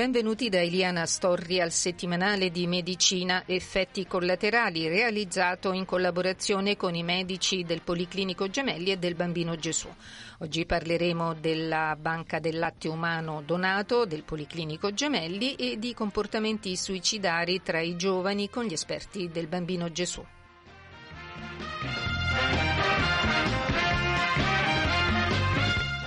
Benvenuti da Eliana Storri al settimanale di medicina effetti collaterali realizzato in collaborazione con i medici del Policlinico Gemelli e del Bambino Gesù. Oggi parleremo della banca del latte umano donato del Policlinico Gemelli e di comportamenti suicidari tra i giovani con gli esperti del Bambino Gesù.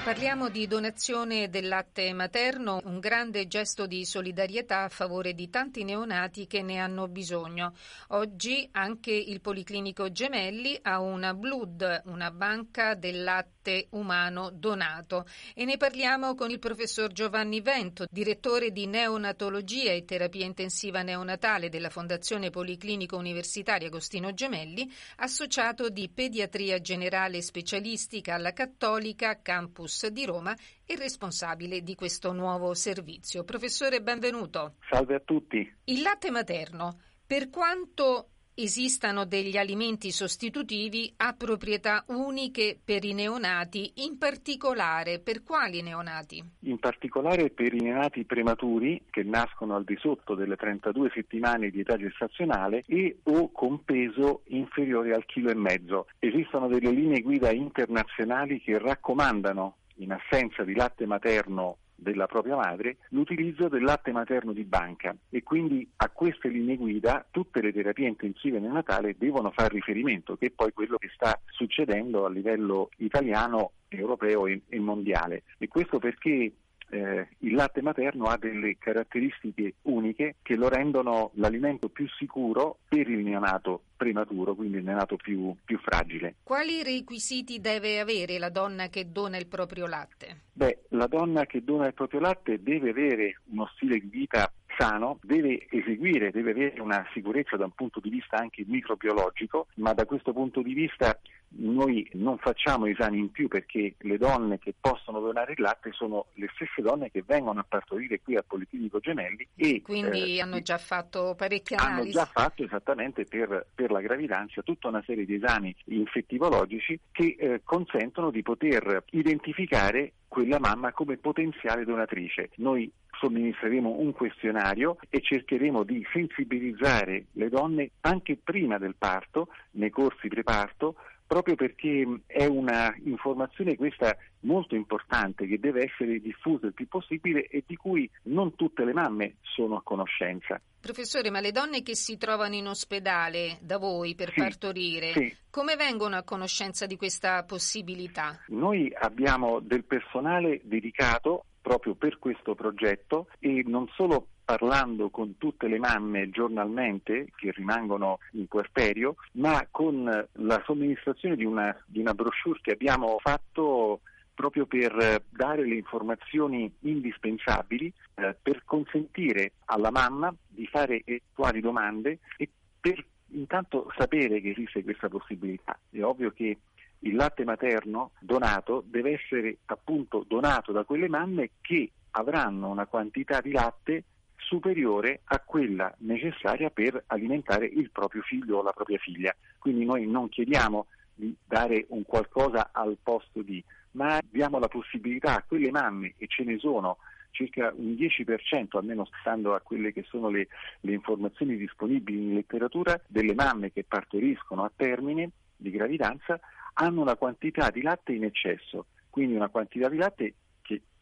Parliamo di donazione del latte materno, un grande gesto di solidarietà a favore di tanti neonati che ne hanno bisogno. Oggi anche il Policlinico Gemelli ha una Blood, una banca del latte umano donato e ne parliamo con il professor Giovanni Vento, direttore di neonatologia e terapia intensiva neonatale della Fondazione Policlinico Universitaria Agostino Gemelli, associato di pediatria generale specialistica alla Cattolica Campus di Roma e responsabile di questo nuovo servizio. Professore, benvenuto. Salve a tutti. Il latte materno, per quanto esistano degli alimenti sostitutivi, ha proprietà uniche per i neonati, in particolare per quali neonati? In particolare per i neonati prematuri che nascono al di sotto delle 32 settimane di età gestazionale e o con peso inferiore al chilo e mezzo. Esistono delle linee guida internazionali che raccomandano in assenza di latte materno della propria madre l'utilizzo del latte materno di banca e quindi a queste linee guida tutte le terapie intensive neonatale devono fare riferimento, che è poi quello che sta succedendo a livello italiano, europeo e mondiale. E questo perché eh, il latte materno ha delle caratteristiche uniche che lo rendono l'alimento più sicuro per il neonato prematuro, quindi il neonato più, più fragile. Quali requisiti deve avere la donna che dona il proprio latte? Beh, la donna che dona il proprio latte deve avere uno stile di vita sano deve eseguire, deve avere una sicurezza da un punto di vista anche microbiologico, ma da questo punto di vista noi non facciamo esami in più perché le donne che possono donare il latte sono le stesse donne che vengono a partorire qui al Policlinico Gemelli e quindi eh, hanno già fatto parecchie analisi. Hanno già fatto esattamente per, per, la gravidanza tutta una serie di esami infettivologici che eh, consentono di poter identificare quella mamma come potenziale donatrice. Noi somministreremo un questionario e cercheremo di sensibilizzare le donne anche prima del parto, nei corsi preparto, proprio perché è una informazione questa molto importante che deve essere diffusa il più possibile e di cui non tutte le mamme sono a conoscenza. Professore, ma le donne che si trovano in ospedale da voi per sì, partorire, sì. come vengono a conoscenza di questa possibilità? Noi abbiamo del personale dedicato proprio per questo progetto e non solo parlando con tutte le mamme giornalmente che rimangono in puerperio, ma con la somministrazione di una, di una brochure che abbiamo fatto proprio per dare le informazioni indispensabili eh, per consentire alla mamma di fare eventuali domande e per intanto sapere che esiste questa possibilità. È ovvio che il latte materno donato deve essere appunto donato da quelle mamme che avranno una quantità di latte superiore a quella necessaria per alimentare il proprio figlio o la propria figlia. Quindi noi non chiediamo di dare un qualcosa al posto di, ma diamo la possibilità a quelle mamme, e ce ne sono circa un 10%, almeno stando a quelle che sono le, le informazioni disponibili in letteratura, delle mamme che partoriscono a termine di gravidanza hanno una quantità di latte in eccesso, quindi una quantità di latte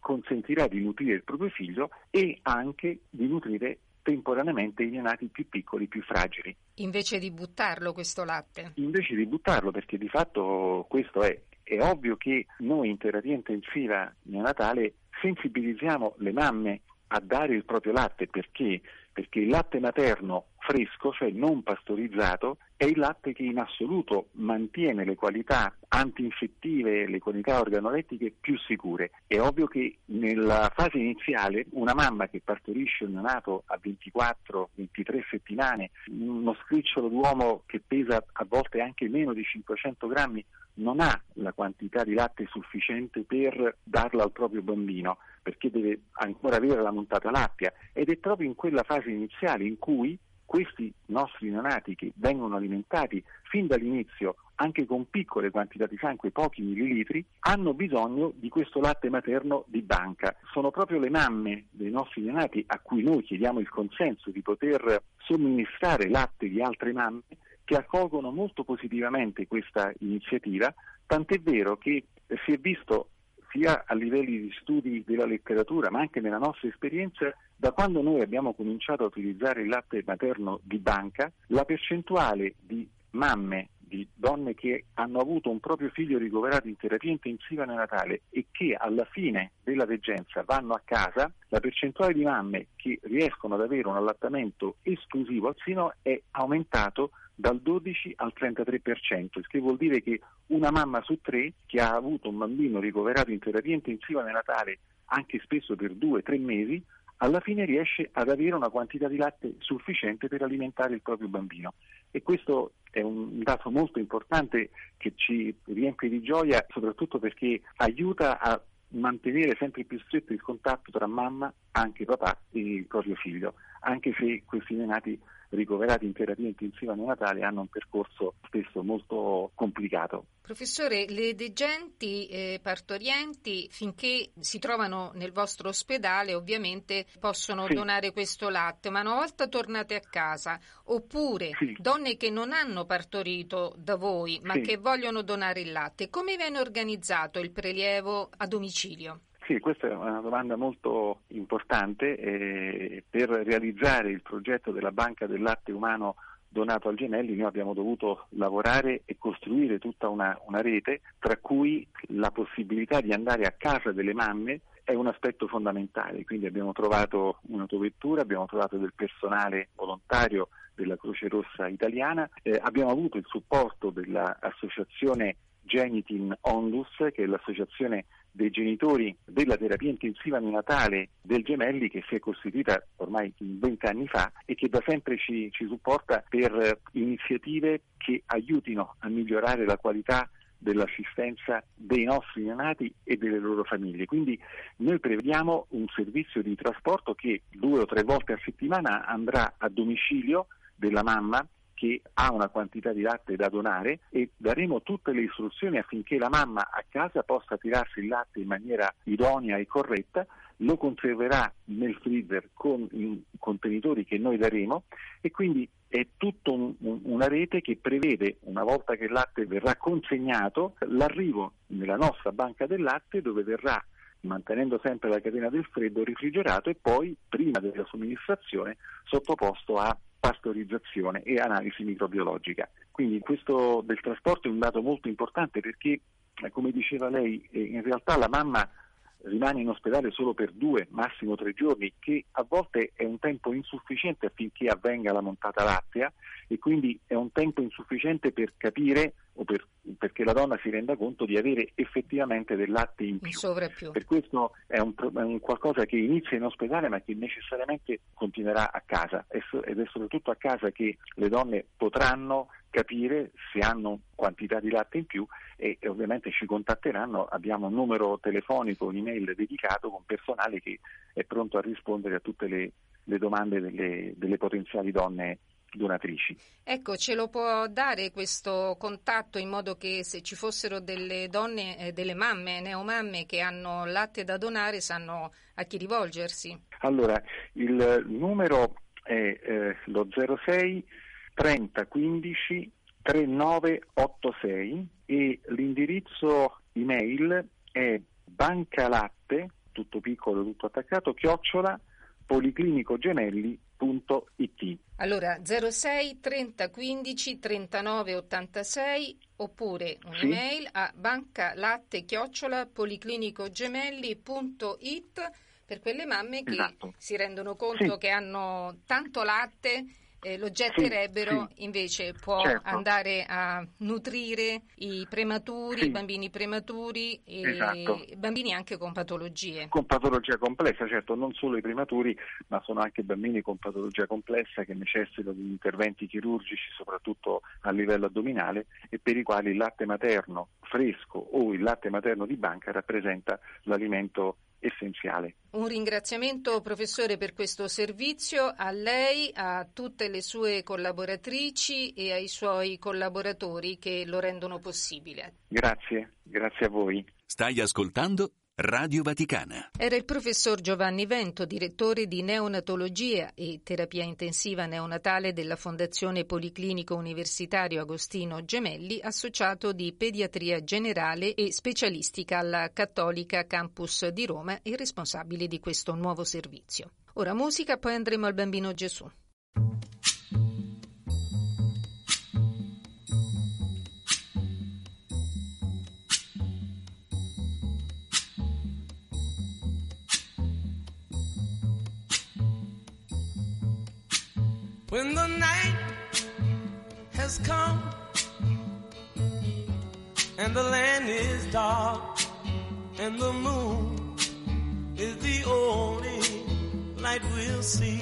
consentirà di nutrire il proprio figlio e anche di nutrire temporaneamente i neonati più piccoli, più fragili. Invece di buttarlo questo latte? Invece di buttarlo, perché di fatto questo è. È ovvio che noi in terapia intensiva neonatale sensibilizziamo le mamme a dare il proprio latte perché? Perché il latte materno fresco, cioè non pastorizzato, è il latte che in assoluto mantiene le qualità antinfettive, le qualità organolettiche più sicure. È ovvio che nella fase iniziale una mamma che partorisce un neonato a 24-23 settimane, uno scricciolo d'uomo che pesa a volte anche meno di 500 grammi, non ha la quantità di latte sufficiente per darla al proprio bambino perché deve ancora avere la montata lappia ed è proprio in quella fase iniziale in cui questi nostri neonati che vengono alimentati fin dall'inizio anche con piccole quantità di sangue, pochi millilitri, hanno bisogno di questo latte materno di banca. Sono proprio le mamme dei nostri neonati a cui noi chiediamo il consenso di poter somministrare latte di altre mamme che accolgono molto positivamente questa iniziativa, tant'è vero che si è visto sia a livelli di studi della letteratura ma anche nella nostra esperienza da quando noi abbiamo cominciato a utilizzare il latte materno di banca, la percentuale di mamme, di donne che hanno avuto un proprio figlio ricoverato in terapia intensiva neonatale e che alla fine della veggenza vanno a casa, la percentuale di mamme che riescono ad avere un allattamento esclusivo al seno è aumentato dal 12 al 33%, il che vuol dire che una mamma su tre che ha avuto un bambino ricoverato in terapia intensiva neonatale anche spesso per due o tre mesi alla fine riesce ad avere una quantità di latte sufficiente per alimentare il proprio bambino. E questo è un dato molto importante che ci riempie di gioia, soprattutto perché aiuta a mantenere sempre più stretto il contatto tra mamma, anche papà e il proprio figlio, anche se questi neonati ricoverati in terapia intensiva neonatale hanno un percorso spesso molto complicato. Professore, le degenti eh, partorienti finché si trovano nel vostro ospedale ovviamente possono sì. donare questo latte, ma una volta tornate a casa, oppure sì. donne che non hanno partorito da voi ma sì. che vogliono donare il latte, come viene organizzato il prelievo a domicilio? Sì, questa è una domanda molto importante. Eh, per realizzare il progetto della banca del latte umano donato al Gemelli noi abbiamo dovuto lavorare e costruire tutta una, una rete, tra cui la possibilità di andare a casa delle mamme è un aspetto fondamentale, quindi abbiamo trovato un'autovettura, abbiamo trovato del personale volontario della Croce Rossa italiana, eh, abbiamo avuto il supporto dell'associazione Genitin Ondus, che è l'associazione dei genitori della terapia intensiva neonatale del Gemelli che si è costituita ormai 20 anni fa e che da sempre ci, ci supporta per iniziative che aiutino a migliorare la qualità dell'assistenza dei nostri neonati e delle loro famiglie. Quindi noi prevediamo un servizio di trasporto che due o tre volte a settimana andrà a domicilio della mamma che ha una quantità di latte da donare e daremo tutte le istruzioni affinché la mamma a casa possa tirarsi il latte in maniera idonea e corretta, lo conserverà nel freezer con i contenitori che noi daremo e quindi è tutta un, una rete che prevede, una volta che il latte verrà consegnato, l'arrivo nella nostra banca del latte dove verrà mantenendo sempre la catena del freddo rifrigerato e poi, prima della somministrazione, sottoposto a pastorizzazione e analisi microbiologica. Quindi questo del trasporto è un dato molto importante perché, eh, come diceva lei, eh, in realtà la mamma rimane in ospedale solo per due, massimo tre giorni, che a volte è un tempo insufficiente affinché avvenga la montata lattea e quindi è un tempo insufficiente per capire o per, perché la donna si renda conto di avere effettivamente del latte in più. In per questo è un, è un, qualcosa che inizia in ospedale ma che necessariamente continuerà a casa ed è soprattutto a casa che le donne potranno capire se hanno quantità di latte in più e, e, ovviamente ci contatteranno, abbiamo un numero telefonico, un'email dedicato con personale che è pronto a rispondere a tutte le, le domande delle, delle potenziali donne donatrici. Ecco, ce lo può dare questo contatto in modo che se ci fossero delle donne, eh, delle mamme, neomamme che hanno latte da donare, sanno a chi rivolgersi? Allora, il numero è eh, lo 06 30 15 3986 e l'indirizzo email è bancalatte, tutto piccolo, tutto attaccato, chiocciola policlinicogemelli.it. Allora 06 30 15 39 86 oppure un'email sì. a bancalatte chiocciola policlinicogemelli.it per quelle mamme che esatto. si rendono conto sì. che hanno tanto latte eh, lo getterebbero, sì, invece può certo. andare a nutrire i prematuri, Sì. i bambini prematuri e Esatto. i bambini anche con patologie. Con patologia complessa, certo, non solo i prematuri, ma sono anche bambini con patologia complessa che necessitano di interventi chirurgici, soprattutto a livello addominale, e per i quali il latte materno fresco o il latte materno di banca rappresenta l'alimento essenziale. Un ringraziamento professore per questo servizio a lei, a tutte le sue collaboratrici e ai suoi collaboratori che lo rendono possibile. Grazie, grazie a voi. Stai ascoltando Radio Vaticana. Era il professor Giovanni Vento, direttore di neonatologia e terapia intensiva neonatale della Fondazione Policlinico Universitario Agostino Gemelli, associato di pediatria generale e specialistica alla Cattolica Campus di Roma e responsabile di questo nuovo servizio. Ora musica, poi andremo al bambino Gesù. When the night has come and the land is dark and the moon is the only light we'll see.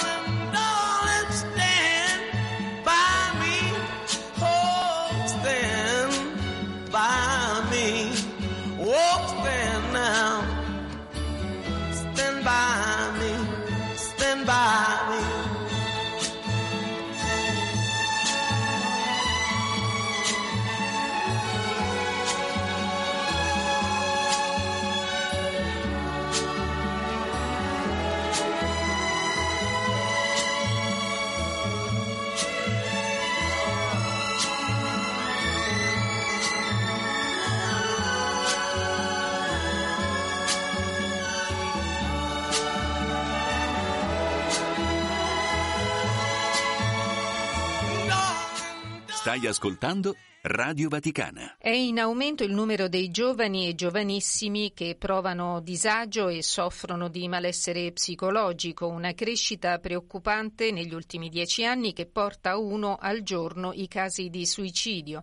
Stai ascoltando Radio Vaticana. È in aumento il numero dei giovani e giovanissimi che provano disagio e soffrono di malessere psicologico, una crescita preoccupante negli ultimi dieci anni che porta a uno al giorno i casi di suicidio.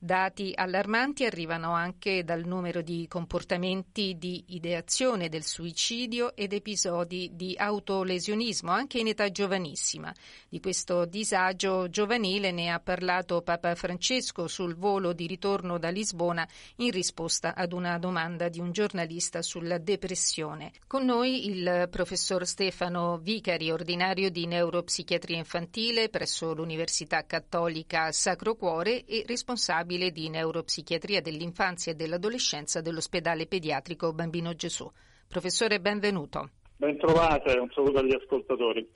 Dati allarmanti arrivano anche dal numero di comportamenti di ideazione del suicidio ed episodi di autolesionismo, anche in età giovanissima. Di questo disagio giovanile ne ha parlato Papa Francesco sul volo di ritorno da Lisbona in risposta ad una domanda di un giornalista sulla depressione. Con noi il professor Stefano Vicari, ordinario di neuropsichiatria infantile presso l'Università Cattolica Sacro Cuore e responsabile di neuropsichiatria dell'infanzia e dell'adolescenza dell'ospedale pediatrico Bambino Gesù. Professore, benvenuto. Bentrovate, un saluto agli ascoltatori.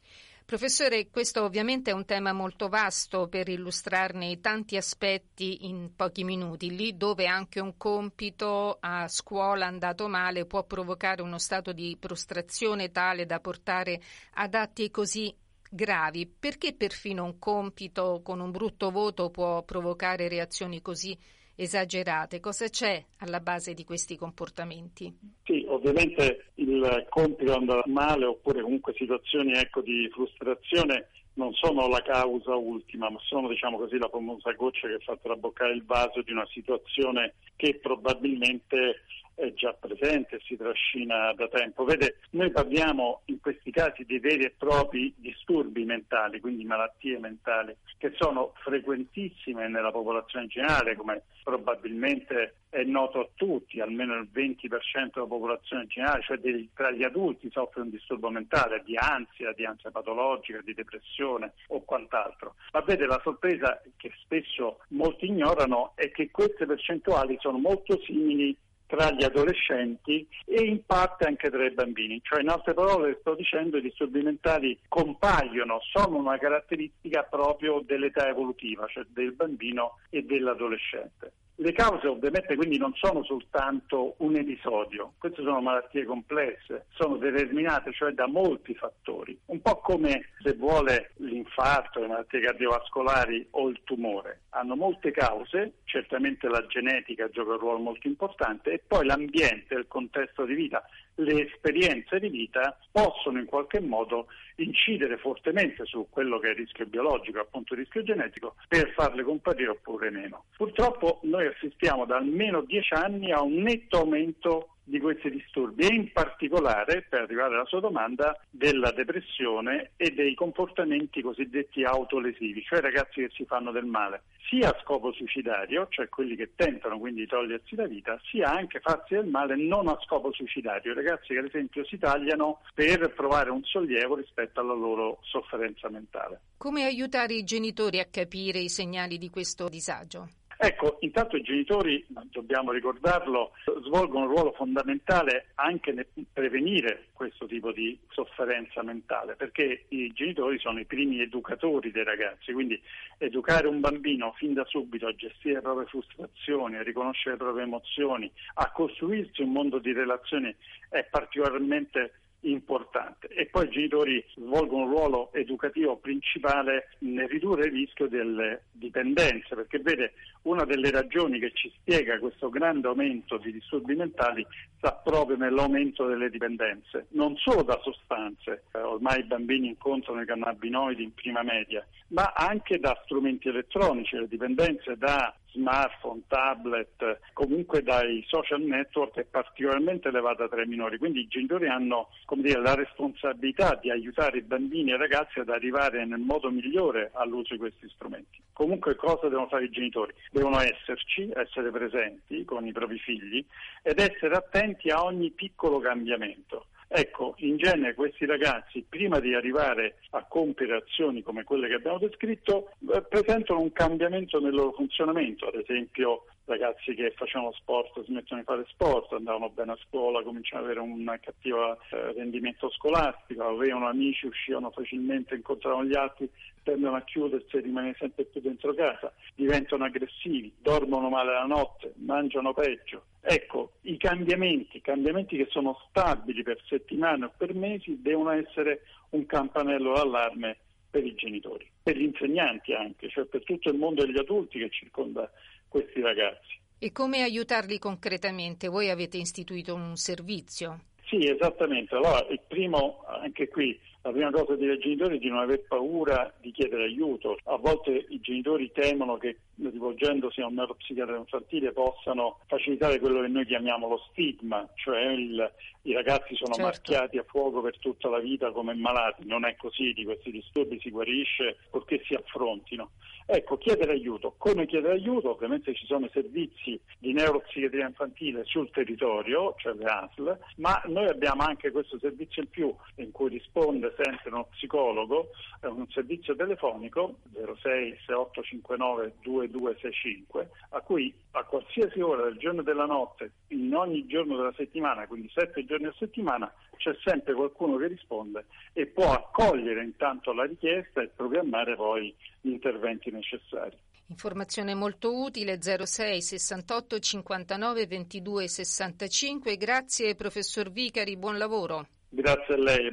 Professore, questo ovviamente è un tema molto vasto per illustrarne tanti aspetti in pochi minuti, lì dove anche un compito a scuola andato male può provocare uno stato di prostrazione tale da portare ad atti così gravi. Perché perfino un compito con un brutto voto può provocare reazioni così esagerate? Cosa c'è alla base di questi comportamenti? Sì, ovviamente il compito andrà male oppure comunque situazioni ecco, di frustrazione non sono la causa ultima, ma sono diciamo così la famosa goccia che fa traboccare il vaso di una situazione che probabilmente è già presente si trascina da tempo. Vede, noi parliamo in questi casi di veri e propri disturbi mentali, quindi malattie mentali, che sono frequentissime nella popolazione generale, come probabilmente è noto a tutti, almeno il 20% della popolazione generale, cioè dei, tra gli adulti soffre un disturbo mentale di ansia, di ansia patologica, di depressione o quant'altro. Ma vede la sorpresa che spesso molti ignorano è che queste percentuali sono molto simili tra gli adolescenti e in parte anche tra i bambini. Cioè, in altre parole, sto dicendo, i disturbi mentali compaiono, sono una caratteristica proprio dell'età evolutiva, cioè del bambino e dell'adolescente. Le cause ovviamente quindi non sono soltanto un episodio, queste sono malattie complesse, sono determinate cioè da molti fattori, un po' come se vuole l'infarto, le malattie cardiovascolari o il tumore. Hanno molte cause, certamente la genetica gioca un ruolo molto importante e poi l'ambiente, il contesto di vita, le esperienze di vita possono in qualche modo incidere fortemente su quello che è il rischio biologico, appunto il rischio genetico, per farle comparire oppure meno. Purtroppo noi assistiamo da almeno dieci anni a un netto aumento di questi disturbi e in particolare, per arrivare alla sua domanda, della depressione e dei comportamenti cosiddetti autolesivi, cioè ragazzi che si fanno del male, sia a scopo suicidario, cioè quelli che tentano quindi di togliersi la vita, sia anche farsi del male non a scopo suicidario, ragazzi che ad esempio si tagliano per provare un sollievo rispetto alla loro sofferenza mentale. Come aiutare i genitori a capire i segnali di questo disagio? Ecco, intanto i genitori, dobbiamo ricordarlo, svolgono un ruolo fondamentale anche nel prevenire questo tipo di sofferenza mentale, perché i genitori sono i primi educatori dei ragazzi, quindi educare un bambino fin da subito a gestire le proprie frustrazioni, a riconoscere le proprie emozioni, a costruirsi un mondo di relazioni è particolarmente importante. E poi i genitori svolgono un ruolo educativo principale nel ridurre il rischio delle dipendenze perché vede una delle ragioni che ci spiega questo grande aumento di disturbi mentali sta proprio nell'aumento delle dipendenze, non solo da sostanze, eh, ormai i bambini incontrano i cannabinoidi in prima media, ma anche da strumenti elettronici, le dipendenze da smartphone, tablet, comunque dai social network è particolarmente elevata tra i minori, quindi i genitori hanno dire, la responsabilità di aiutare i bambini e i ragazzi ad arrivare nel modo migliore all'uso di questi strumenti. Comunque cosa devono fare i genitori? Devono esserci, essere presenti con i propri figli ed essere attenti a ogni piccolo cambiamento. Ecco, in genere questi ragazzi, prima di arrivare a compiere azioni come quelle che abbiamo descritto, eh, presentano un cambiamento nel loro funzionamento, ad esempio ragazzi che facevano sport smettono di fare sport, andavano bene a scuola, cominciano ad avere un cattivo eh, rendimento scolastico, avevano amici, uscivano facilmente, incontravano gli altri, tendono a chiudersi e rimanere sempre più dentro casa, diventano aggressivi, dormono male la notte, mangiano peggio. Ecco, i cambiamenti, cambiamenti che sono stabili per settimane o per mesi, devono essere un campanello d'allarme per i genitori, per gli insegnanti anche, cioè per tutto il mondo degli adulti che circonda questi ragazzi. E come aiutarli concretamente? Voi avete istituito un servizio? Sì, esattamente. Allora, il primo, anche qui, la prima cosa dire ai genitori è di non aver paura di chiedere aiuto. A volte i genitori temono che rivolgendosi a un neuropsichiatra infantile possano facilitare quello che noi chiamiamo lo stigma, cioè il, i ragazzi sono certo. marchiati a fuoco per tutta la vita come malati. Non è così, di questi disturbi si guarisce purché si affrontino. Ecco, chiedere aiuto. Come chiedere aiuto? Ovviamente ci sono i servizi di neuropsichiatria infantile sul territorio, cioè le ASL, ma noi abbiamo anche questo servizio in più in cui risponde sempre uno psicologo, è un servizio telefonico 06 6859 2265 a cui a qualsiasi ora del giorno e della notte, in ogni giorno della settimana, quindi sette giorni a settimana, c'è sempre qualcuno che risponde e può accogliere intanto la richiesta e programmare poi gli interventi necessari. Informazione molto utile 06 68 59 22 65. Grazie professor Vicari, buon lavoro. Grazie a lei.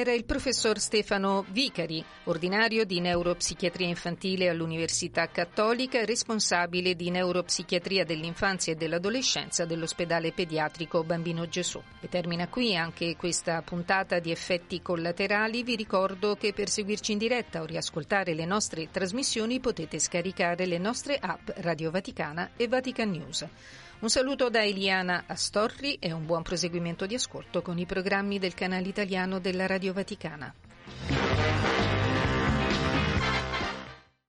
era il professor Stefano Vicari, ordinario di neuropsichiatria infantile all'Università Cattolica e responsabile di neuropsichiatria dell'infanzia e dell'adolescenza dell'ospedale pediatrico Bambino Gesù. E termina qui anche questa puntata di effetti collaterali. Vi ricordo che per seguirci in diretta o riascoltare le nostre trasmissioni potete scaricare le nostre app Radio Vaticana e Vatican News. Un saluto da Eliana Astorri e un buon proseguimento di ascolto con i programmi del canale italiano della Radio Vaticana.